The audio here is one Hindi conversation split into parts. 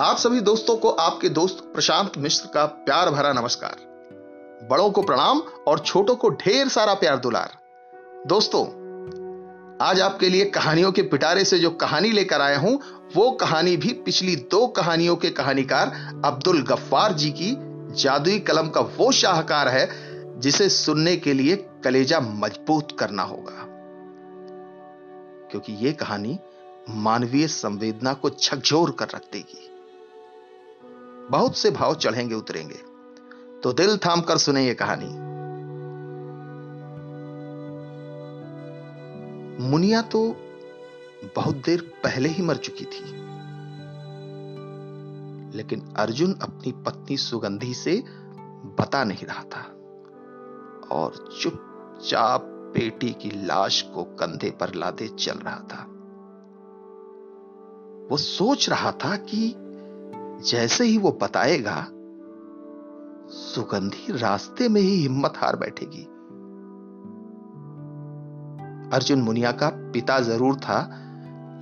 आप सभी दोस्तों को आपके दोस्त प्रशांत मिश्र का प्यार भरा नमस्कार। बड़ों को प्रणाम और छोटों को ढेर सारा प्यार दुलार। दोस्तों, आज आपके लिए कहानियों के पिटारे से जो कहानी लेकर आया हूँ, वो कहानी भी पिछली दो कहानियों के कहानीकार अब्दुल गफ्फार जी की जादुई कलम का वो शाहकार है, जिसे सुनने के लिए कलेजा मज़बूत करना होगा। क्योंकि यह कहानी मानवीय संवेदना को झकझोर कर रख देगी। बहुत से भाव चढ़ेंगे, उतरेंगे। तो दिल थाम कर सुने ये कहानी। मुनिया तो बहुत देर पहले ही मर चुकी थी। लेकिन अर्जुन अपनी पत्नी सुगंधी से बता नहीं रहा था और चुपचाप बेटी की लाश को कंधे पर लादे चल रहा था। वो सोच रहा था कि जैसे ही वो बताएगा, सुगंधी रास्ते में ही हिम्मत हार बैठेगी। अर्जुन मुनिया का पिता ज़रूर था,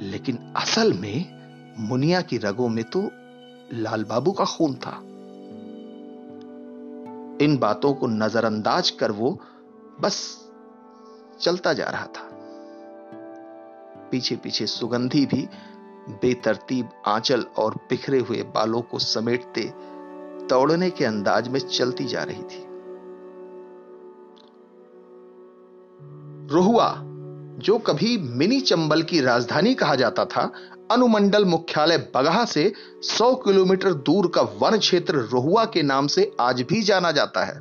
लेकिन असल में मुनिया की रगों में तो लाल बाबू का खून था। इन बातों को नजरअंदाज कर वो बस चलता जा रहा था। पीछे पीछे सुगंधी भी बेतरतीब आंचल और बिखरे हुए बालों को समेटते दौड़ने के अंदाज में चलती जा रही थी। रोहुआ, जो कभी मिनी चंबल की राजधानी कहा जाता था, अनुमंडल मुख्यालय बगहा से 100 किलोमीटर दूर का वन क्षेत्र रोहुआ के नाम से आज भी जाना जाता है।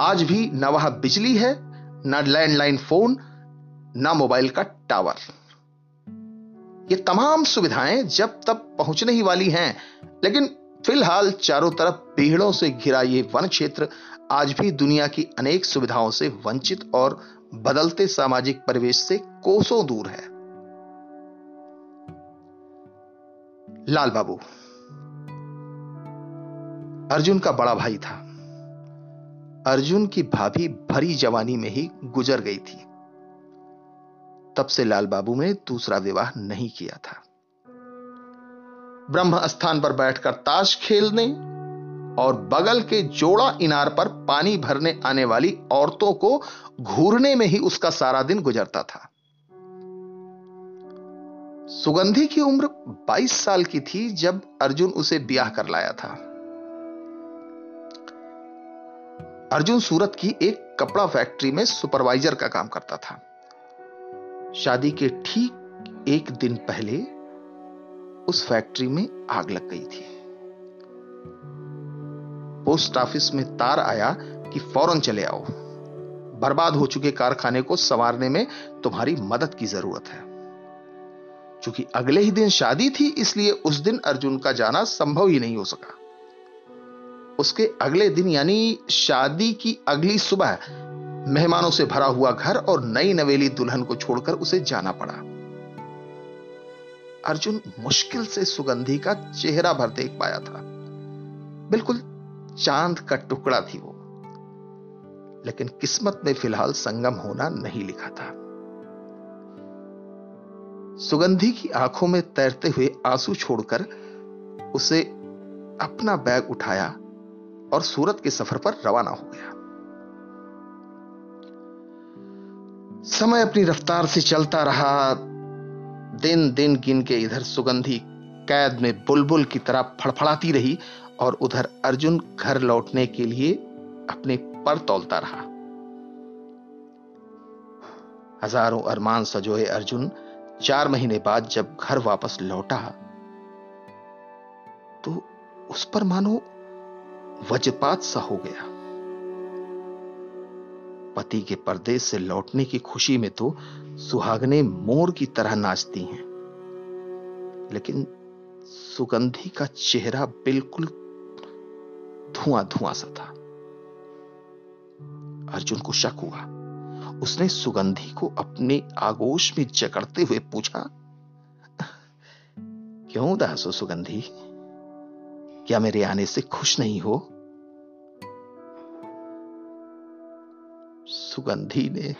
आज भी न वहाँ बिजली है, न लैंडलाइन फ़ोन, न मोबाइल का टावर। ये तमाम सुविधाएँ जब तब पहुँचने ही वाली हैं, लेकिन फ़िलहाल चारों तरफ़ पेड़ों से घिरा ये वन क्षेत्र आज भी दुनिया की अनेक सुविधाओं से वंचित और बदलते सामाजिक परिवेश से कोसों दूर है। लाल बाबू, अर्जुन का बड़ा भाई था। अर्जुन की भाभी भरी जवानी में ही गुजर गई थी। तब से लाल बाबू ने दूसरा विवाह नहीं किया था। ब्रह्म स्थान पर बैठकर ताश खेलने और बगल के जोड़ा इनार पर पानी भरने आने वाली औरतों को घूरने में ही उसका सारा दिन गुजरता था। सुगंधी की उम्र 22 साल की थी जब अर्जुन उसे ब्याह कर लाया था। अर्जुन सूरत की एक कपड़ा फैक्ट्री में सुपरवाइजर का काम करता था। शादी के ठीक एक दिन पहले उस फैक्ट्री में आग लग गई थी। पोस्ट ऑफ़िस में तार आया कि फ़ौरन चले आओ। बर्बाद हो चुके कारखाने को संवारने में तुम्हारी मदद की ज़रूरत है। क्योंकि अगले ही दिन शादी थी, इसलिए उस दिन अर्जुन का जाना संभव ही नहीं हो सका। उसके अगले दिन यानी शादी की अगली सुबह मेहमानों से भरा हुआ घर और नई नवेली दुल्हन को छोड़कर उसे जाना पड़ा। अर्जुन मुश्किल से सुगंधी का चेहरा भर देख पाया था। बिल्कुल चाँद का टुकड़ा थी वो लेकिन किस्मत में फ़िलहाल संगम होना नहीं लिखा था। सुगंधी की आँखों में तैरते हुए आँसू छोड़कर उसे अपना बैग उठाया और सूरत के सफ़र पर रवाना हो गया। समय अपनी रफ्तार से चलता रहा। दिन दिन गिन के इधर सुगंधी कैद में बुलबुल की तरह फड़फड़ाती रही और उधर अर्जुन घर लौटने के लिए अपने पर तोलता रहा। हज़ारों अरमान सजोए अर्जुन चार महीने बाद जब घर वापस लौटा तो उस पर मानो वज्रपात सा हो गया। पति के परदेश से लौटने की खुशी में तो सुहागने मोर की तरह नाचती हैं। लेकिन सुगंधी का चेहरा बिल्कुल धुआँ धुआँ सा था। अर्जुन को शक हुआ। उसने सुगंधी को अपने आगोश में जकड़ते हुए पूछा, क्यों उदास हो सुगंधी? क्या मेरे आने से खुश नहीं हो? सुगंधी ने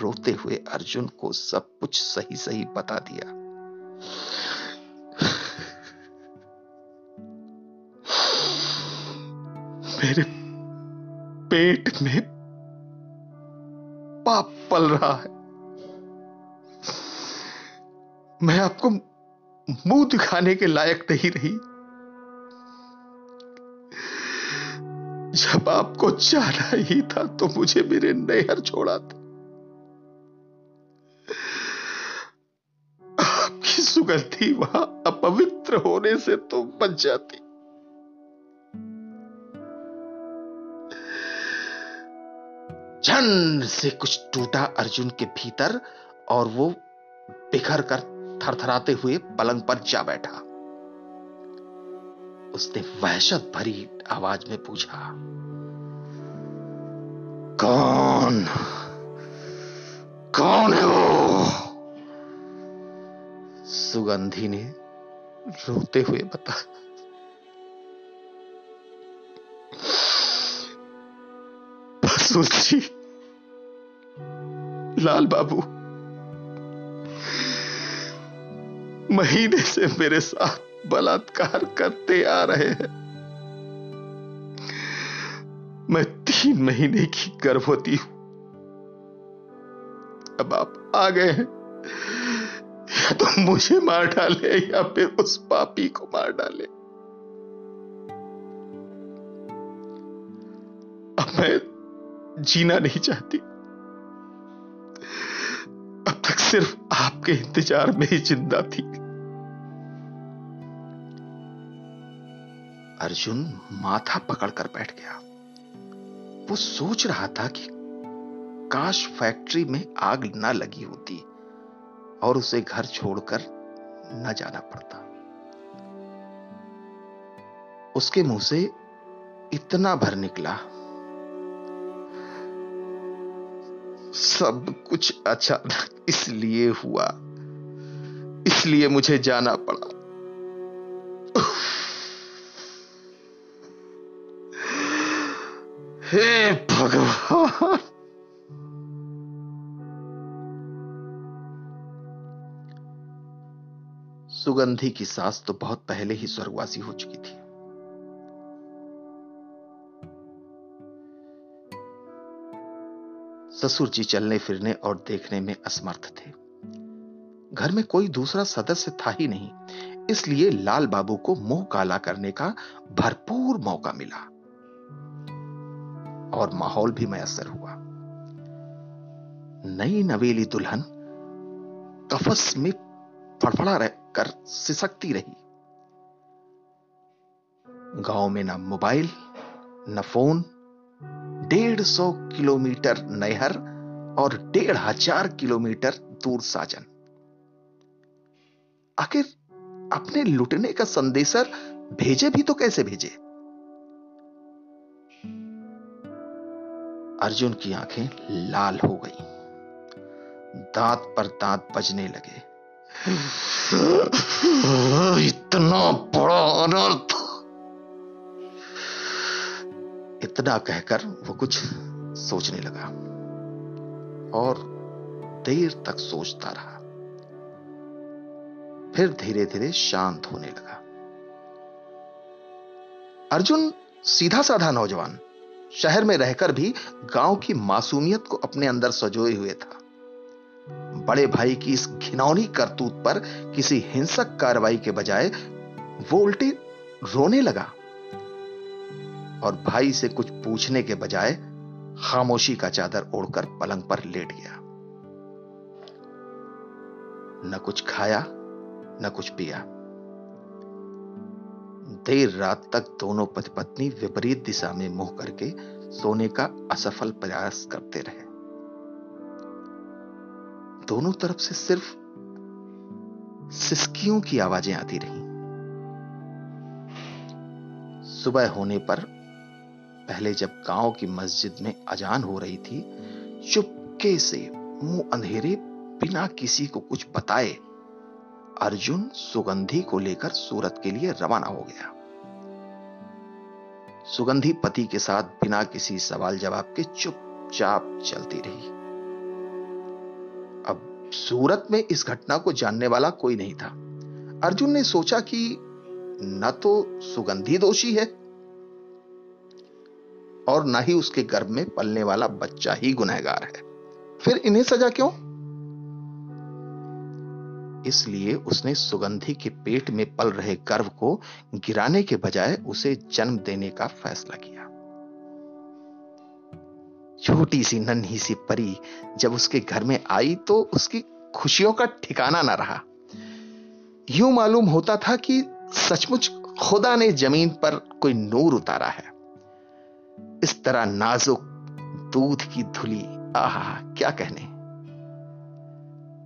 रोते हुए अर्जुन को सब कुछ सही सही बता दिया। मेरे पेट में पाप पल रहा है। मैं आपको मुँह दिखाने के लायक नहीं रही। जब आपको जाना ही था तो मुझे मेरे नैहर छोड़ा था। आपकी सुगंधी वहाँ अपवित्र होने से तो बच जाती। झन से कुछ टूटा अर्जुन के भीतर और वो बिखर कर थरथराते हुए पलंग पर जा बैठा। उसने वहशत भरी आवाज़ में पूछा, कौन? कौन है वो? सुगंधी ने रोते हुए बता जी, लाल बाबू, महीने से मेरे साथ बलात्कार करते आ रहे हैं। मैं तीन महीने की गर्भवती हूँ। अब आप आ गए हैं। या तो मुझे मार डाले या फिर उस पापी को मार डाले। अब मैं जीना नहीं चाहती। अब तक सिर्फ़ आपके इंतज़ार में ही ज़िंदा थी। अर्जुन माथा पकड़कर बैठ गया। वो सोच रहा था कि काश फैक्ट्री में आग न लगी होती और उसे घर छोड़कर न जाना पड़ता। उसके मुँह से इतना भर निकला। सब कुछ अचानक इसलिए हुआ। इसलिए मुझे जाना पड़ा। भगवान सुगंधी की सास तो बहुत पहले ही स्वर्गवासी हो चुकी थी। ससुर जी चलने फिरने और देखने में असमर्थ थे। घर में कोई दूसरा सदस्य था ही नहीं, इसलिए लाल बाबू को मुँह काला करने का भरपूर मौका मिला। और माहौल भी मयसर हुआ। नई नवेली दुल्हन कफस में फड़फड़ा कर सिसकती रही। गाँव में ना मोबाइल, न फ़ोन, डेढ़ सौ किलोमीटर नहर और डेढ़ हज़ार किलोमीटर दूर साजन। आखिर अपने लुटने का संदेशर भेजे भी तो कैसे भेजे? अर्जुन की आँखें लाल हो गई। दांत पर दांत बजने लगे। इतना बड़ा अनर्थ। इतना कहकर वो कुछ सोचने लगा और देर तक सोचता रहा। फिर धीरे धीरे शांत होने लगा। अर्जुन सीधा साधा नौजवान शहर में रहकर भी गाँव की मासूमियत को अपने अंदर सजोए हुए था। बड़े भाई की इस घिनौनी करतूत पर किसी हिंसक कार्रवाई के बजाय वो उल्टी रोने लगा और भाई से कुछ पूछने के बजाय खामोशी का चादर ओढ़कर पलंग पर लेट गया। न कुछ खाया, न कुछ पिया। देर रात तक दोनों पति पत्नी विपरीत दिशा में मुँह करके सोने का असफल प्रयास करते रहे। दोनों तरफ़ से सिर्फ़ सिस्कियों की आवाज़ें आती रहीं। सुबह होने पर, पहले जब गाँव की मस्जिद में अजान हो रही थी, चुपके से मुँह अंधेरे बिना किसी को कुछ बताए अर्जुन सुगंधी को लेकर सूरत के लिए रवाना हो गया। सुगंधी पति के साथ बिना किसी सवाल जवाब के चुपचाप चलती रही। अब सूरत में इस घटना को जानने वाला कोई नहीं था। अर्जुन ने सोचा कि न तो सुगंधी दोषी है और ना ही उसके गर्भ में पलने वाला बच्चा ही गुनहगार है। फिर इन्हें सजा क्यों? इसलिए उसने सुगंधी के पेट में पल रहे गर्भ को गिराने के बजाय उसे जन्म देने का फैसला किया। छोटी सी नन्ही सी परी जब उसके घर में आई तो उसकी खुशियों का ठिकाना ना रहा। यूँ मालूम होता था कि सचमुच खुदा ने ज़मीन पर कोई नूर उतारा है। इस तरह नाजुक दूध की धुली, आह, क्या कहने।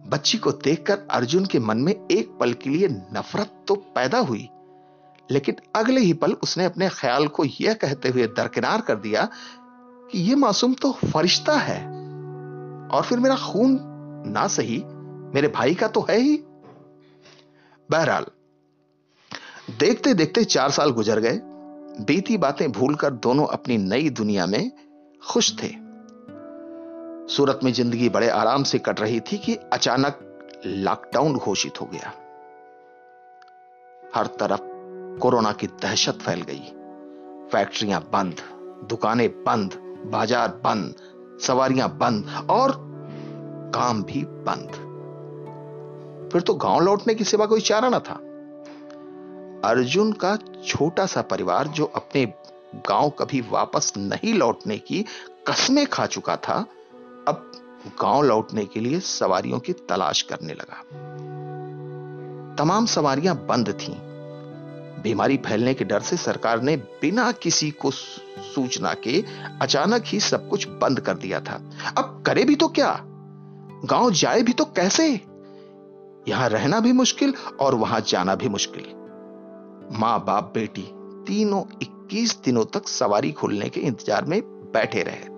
बच्ची को देखकर अर्जुन के मन में एक पल के लिए नफरत तो पैदा हुई, लेकिन अगले ही पल उसने अपने ख्याल को यह कहते हुए दरकिनार कर दिया कि यह मासूम तो फरिश्ता है। और फिर मेरा खून ना सही, मेरे भाई का तो है ही। बहरहाल देखते देखते चार साल गुजर गए, बीती बातें भूलकर दोनों अपनी नई दुनिया में खुश थे। सूरत में ज़िंदगी बड़े आराम से कट रही थी कि अचानक लॉकडाउन घोषित हो गया। हर तरफ़ कोरोना की दहशत फैल गई। फैक्ट्रियाँ बंद, दुकानें बंद, बाज़ार बंद, सवारियाँ बंद और काम भी बंद। फिर तो गाँव लौटने की सिवा कोई चारा ना था। अर्जुन का छोटा सा परिवार जो अपने गाँव कभी वापस नहीं लौटने की कस्में खा चुका था अब गाँव लौटने के लिए सवारियों की तलाश करने लगा। तमाम सवारियाँ बंद थीं। बीमारी फैलने के डर से सरकार ने बिना किसी को सूचना के अचानक ही सब कुछ बंद कर दिया था। अब करे भी तो क्या? गाँव जाए भी तो कैसे? यहाँ रहना भी मुश्किल और वहाँ जाना भी मुश्किल। माँ बाप बेटी, तीनों 21 दिनों तक सवारी खुलने के इंतज़ार में बैठे रहे।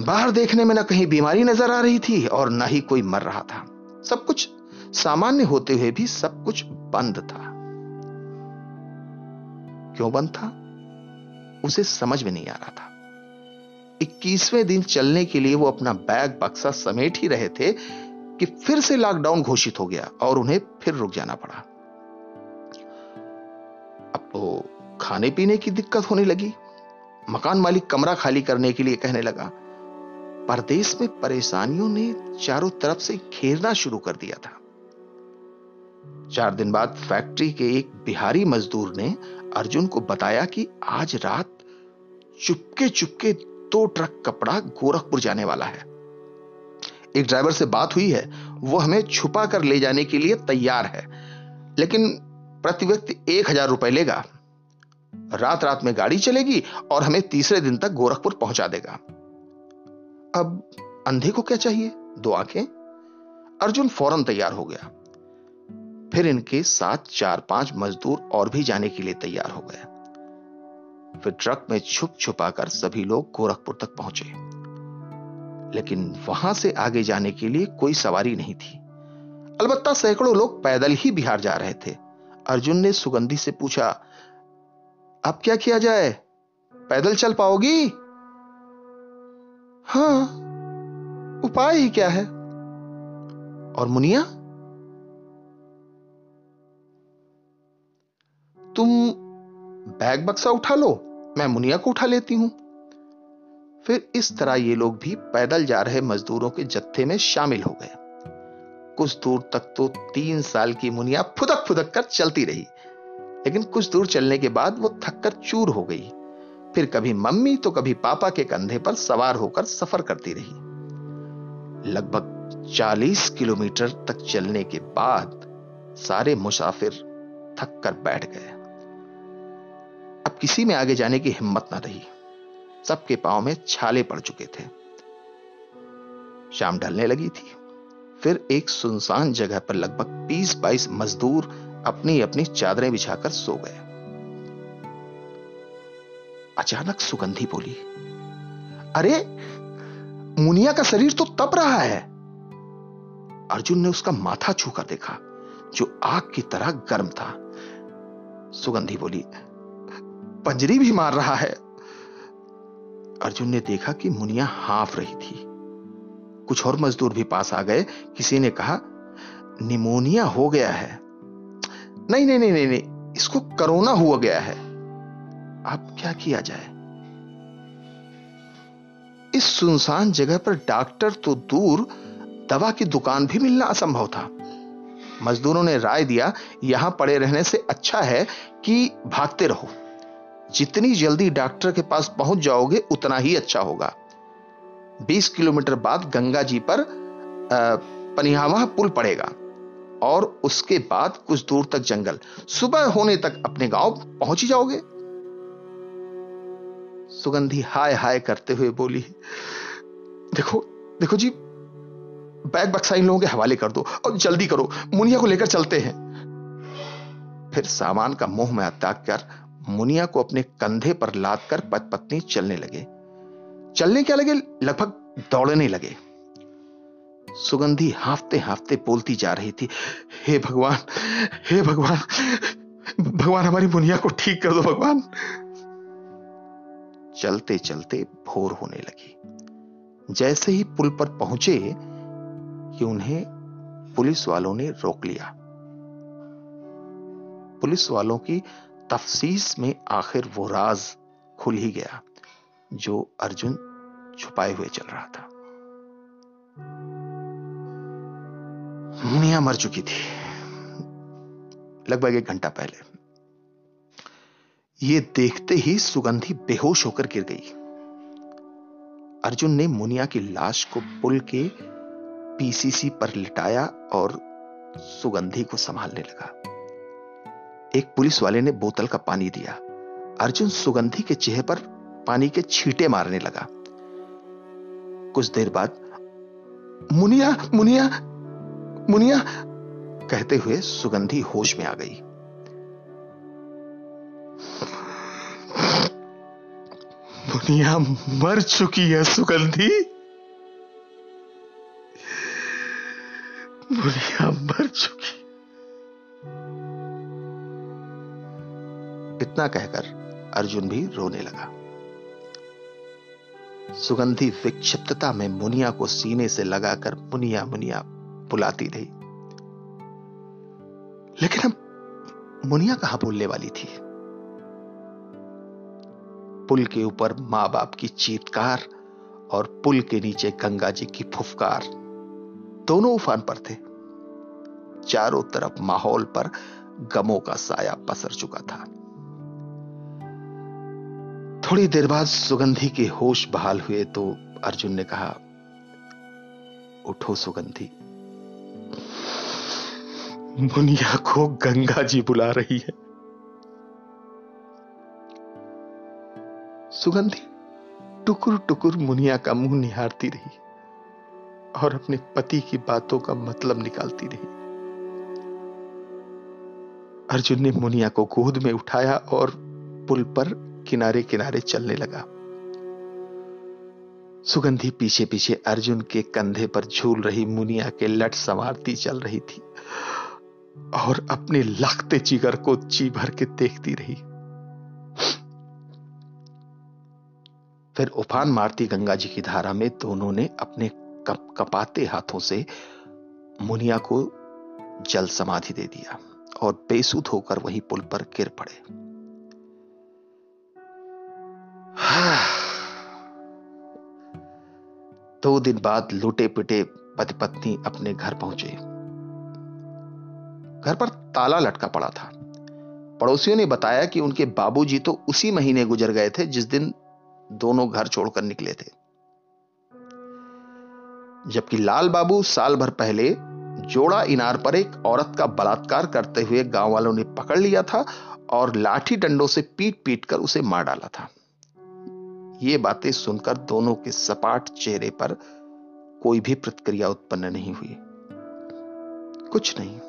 बाहर देखने में न कहीं बीमारी नज़र आ रही थी और न ही कोई मर रहा था। सब कुछ सामान्य होते हुए भी सब कुछ बंद था। क्यों बंद था? उसे समझ में नहीं आ रहा था। इक्कीसवें दिन चलने के लिए वो अपना बैग बक्सा समेट ही रहे थे कि फिर से लॉकडाउन घोषित हो गया और उन्हें फिर रुक जाना पड़ा। अब तो खाने पीने की दिक्कत होने लगी। मकान मालिक कमरा खाली करने के लिए कहने लगा परदेश में परेशानियों ने चारों तरफ़ से घेरना शुरू कर दिया था। चार दिन बाद फैक्ट्री के एक बिहारी मजदूर ने अर्जुन को बताया कि आज रात चुपके चुपके दो ट्रक कपड़ा गोरखपुर जाने वाला है। एक ड्राइवर से बात हुई है, वो हमें छुपा कर ले जाने के लिए तैयार है, लेकिन प्रति व्यक्ति एक हज़ार रुपए लेगा। रात रात में गाड़ी चलेगी और हमें तीसरे दिन तक गोरखपुर पहुँचा देगा। अब अंधे को क्या चाहिए? दो आँखें? अर्जुन फ़ौरन तैयार हो गया। फिर इनके साथ चार पाँच मजदूर और भी जाने के लिए तैयार हो गए। फिर ट्रक में छुप छुपा कर सभी लोग गोरखपुर तक पहुँचे। लेकिन वहाँ से आगे जाने के लिए कोई सवारी नहीं थी। अलबत्ता सैकड़ों लोग पैदल ही बिहार जा रहे थे। अर्जुन ने सुगंधी से पूछा, अब क्या किया जाए? पैदल चल पाओगी? हाँ, उपाय ही क्या है? और मुनिया? तुम बैग बक्सा उठा लो, मैं मुनिया को उठा लेती हूँ। फिर इस तरह ये लोग भी पैदल जा रहे मजदूरों के जत्थे में शामिल हो गए। कुछ दूर तक तो तीन साल की मुनिया फुदक फुदक कर चलती रही, लेकिन कुछ दूर चलने के बाद वो थककर चूर हो गई। फिर कभी मम्मी तो कभी पापा के कंधे पर सवार होकर सफ़र करती रही। लगभग 40 किलोमीटर तक चलने के बाद सारे मुसाफिर थक कर बैठ गए। अब किसी में आगे जाने की हिम्मत न रही। सबके पाँव में छाले पड़ चुके थे। शाम ढलने लगी थी। फिर एक सुनसान जगह पर लगभग 20-22 मजदूर अपनी अपनी चादरें बिछाकर सो गए। अचानक सुगंधी बोली अरे मुनिया का शरीर तो तप रहा है। अर्जुन ने उसका माथा छूकर देखा जो आग की तरह गर्म था। सुगंधी बोली पंजरी भी मार रहा है। अर्जुन ने देखा कि मुनिया हाफ़ रही थी। कुछ और मजदूर भी पास आ गए। किसी ने कहा निमोनिया हो गया है। नहीं नहीं नहीं नहीं, नहीं इसको कोरोना हुआ गया है। अब क्या किया जाए? इस सुनसान जगह पर डॉक्टर तो दूर दवा की दुकान भी मिलना असंभव था। मजदूरों ने राय दिया, यहाँ पड़े रहने से अच्छा है कि भागते रहो। जितनी जल्दी डॉक्टर के पास पहुँच जाओगे, उतना ही अच्छा होगा। 20 किलोमीटर बाद गंगा जी पर पनिहावा पुल पड़ेगा और उसके बाद कुछ दूर तक जंगल। सुबह होने तक अपने गाँव पहुँच ही जाओगे। सुगंधी हाय हाय करते हुए बोली, देखो देखो जी, बैग बक्सा इन लोगों के हवाले कर दो और जल्दी करो, मुनिया को लेकर चलते हैं. फिर सामान का मुँह में त्याग कर मुनिया को अपने कंधे पर लाद कर पत पत्नी चलने लगे। चलने क्या लगे? लगभग दौड़ने लगे। सुगंधी हाफते हाफते बोलती जा रही थी, हे भगवान हे भगवान भगवान हमारी मुनिया को ठीक कर दो, भगवान। चलते चलते भोर होने लगी। जैसे ही पुल पर पहुँचे, कि उन्हें पुलिस वालों ने रोक लिया। पुलिस वालों की तफसीस में आखिर वो राज खुल ही गया, जो अर्जुन छुपाए हुए चल रहा था। मुनिया मर चुकी थी। लगभग एक घंटा पहले। ये देखते ही सुगंधी बेहोश होकर गिर गई। अर्जुन ने मुनिया की लाश को पुल के पीसीसी पर लिटाया और सुगंधी को संभालने लगा। एक पुलिस वाले ने बोतल का पानी दिया। अर्जुन सुगंधी के चेहरे पर पानी के छींटे मारने लगा। कुछ देर बाद, मुनिया मुनिया मुनिया, कहते हुए सुगंधी होश में आ गई। मुनिया मर चुकी है, सुगंधी। मुनिया मर चुकी। इतना कहकर अर्जुन भी रोने लगा। सुगंधी विक्षिप्तता में मुनिया को सीने से लगाकर मुनिया मुनिया बुलाती रही लेकिन अब मुनिया कहाँ बोलने वाली थी? पुल के ऊपर माँ बाप की चीतकार और पुल के नीचे गंगा जी की फुफकार। दोनों उफान पर थे। चारों तरफ़ माहौल पर गमों का साया पसर चुका था। थोड़ी देर बाद सुगंधी के होश बहाल हुए तो अर्जुन ने कहा, उठो सुगंधी। मुनिया को गंगा जी बुला रही है। सुगंधी टुकुर टुकुर मुनिया का मुँह निहारती रही और अपने पति की बातों का मतलब निकालती रही। अर्जुन ने मुनिया को गोद में उठाया और पुल पर किनारे किनारे चलने लगा। सुगंधी पीछे पीछे अर्जुन के कंधे पर झूल रही मुनिया के लट संवारती चल रही थी और अपने लाखते जिगर को जी भर के देखती रही। फिर उफान मारती गंगा जी की धारा में दोनों ने अपने कप, कपाते हाथों से मुनिया को जल समाधि दे दिया और बेसुध होकर वही पुल पर गिर पड़े। दो दिन बाद लूटे पिटे पति पत्नी अपने घर पहुँचे। घर पर ताला लटका पड़ा था। पड़ोसियों ने बताया कि उनके बाबूजी तो उसी महीने गुजर गए थे जिस दिन दोनों घर छोड़कर निकले थे। जबकि लाल बाबू साल भर पहले जोड़ा इनार पर एक औरत का बलात्कार करते हुए गाँव वालों ने पकड़ लिया था और लाठी डंडों से पीट पीट कर उसे मार डाला था। ये बातें सुनकर दोनों के सपाट चेहरे पर कोई भी प्रतिक्रिया उत्पन्न नहीं हुई। कुछ नहीं,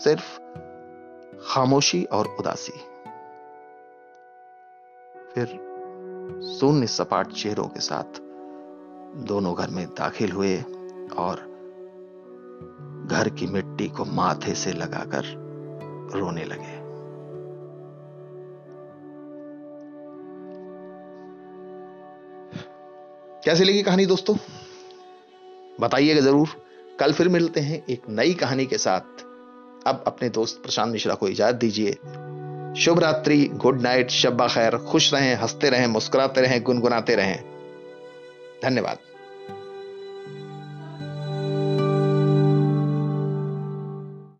सिर्फ़ खामोशी और उदासी। फिर शून्य सपाट चेहरों के साथ दोनों घर में दाखिल हुए और घर की मिट्टी को माथे से लगाकर रोने लगे। कैसे लगी कहानी दोस्तों? बताइएगा ज़रूर। कल फिर मिलते हैं एक नई कहानी के साथ। अब अपने दोस्त प्रशांत मिश्रा को इजाज़त दीजिए। शुभ रात्रि, गुड नाइट शब्बा खैर। खुश रहें, हँसते रहें, मुस्कुराते रहें, गुनगुनाते रहें। धन्यवाद।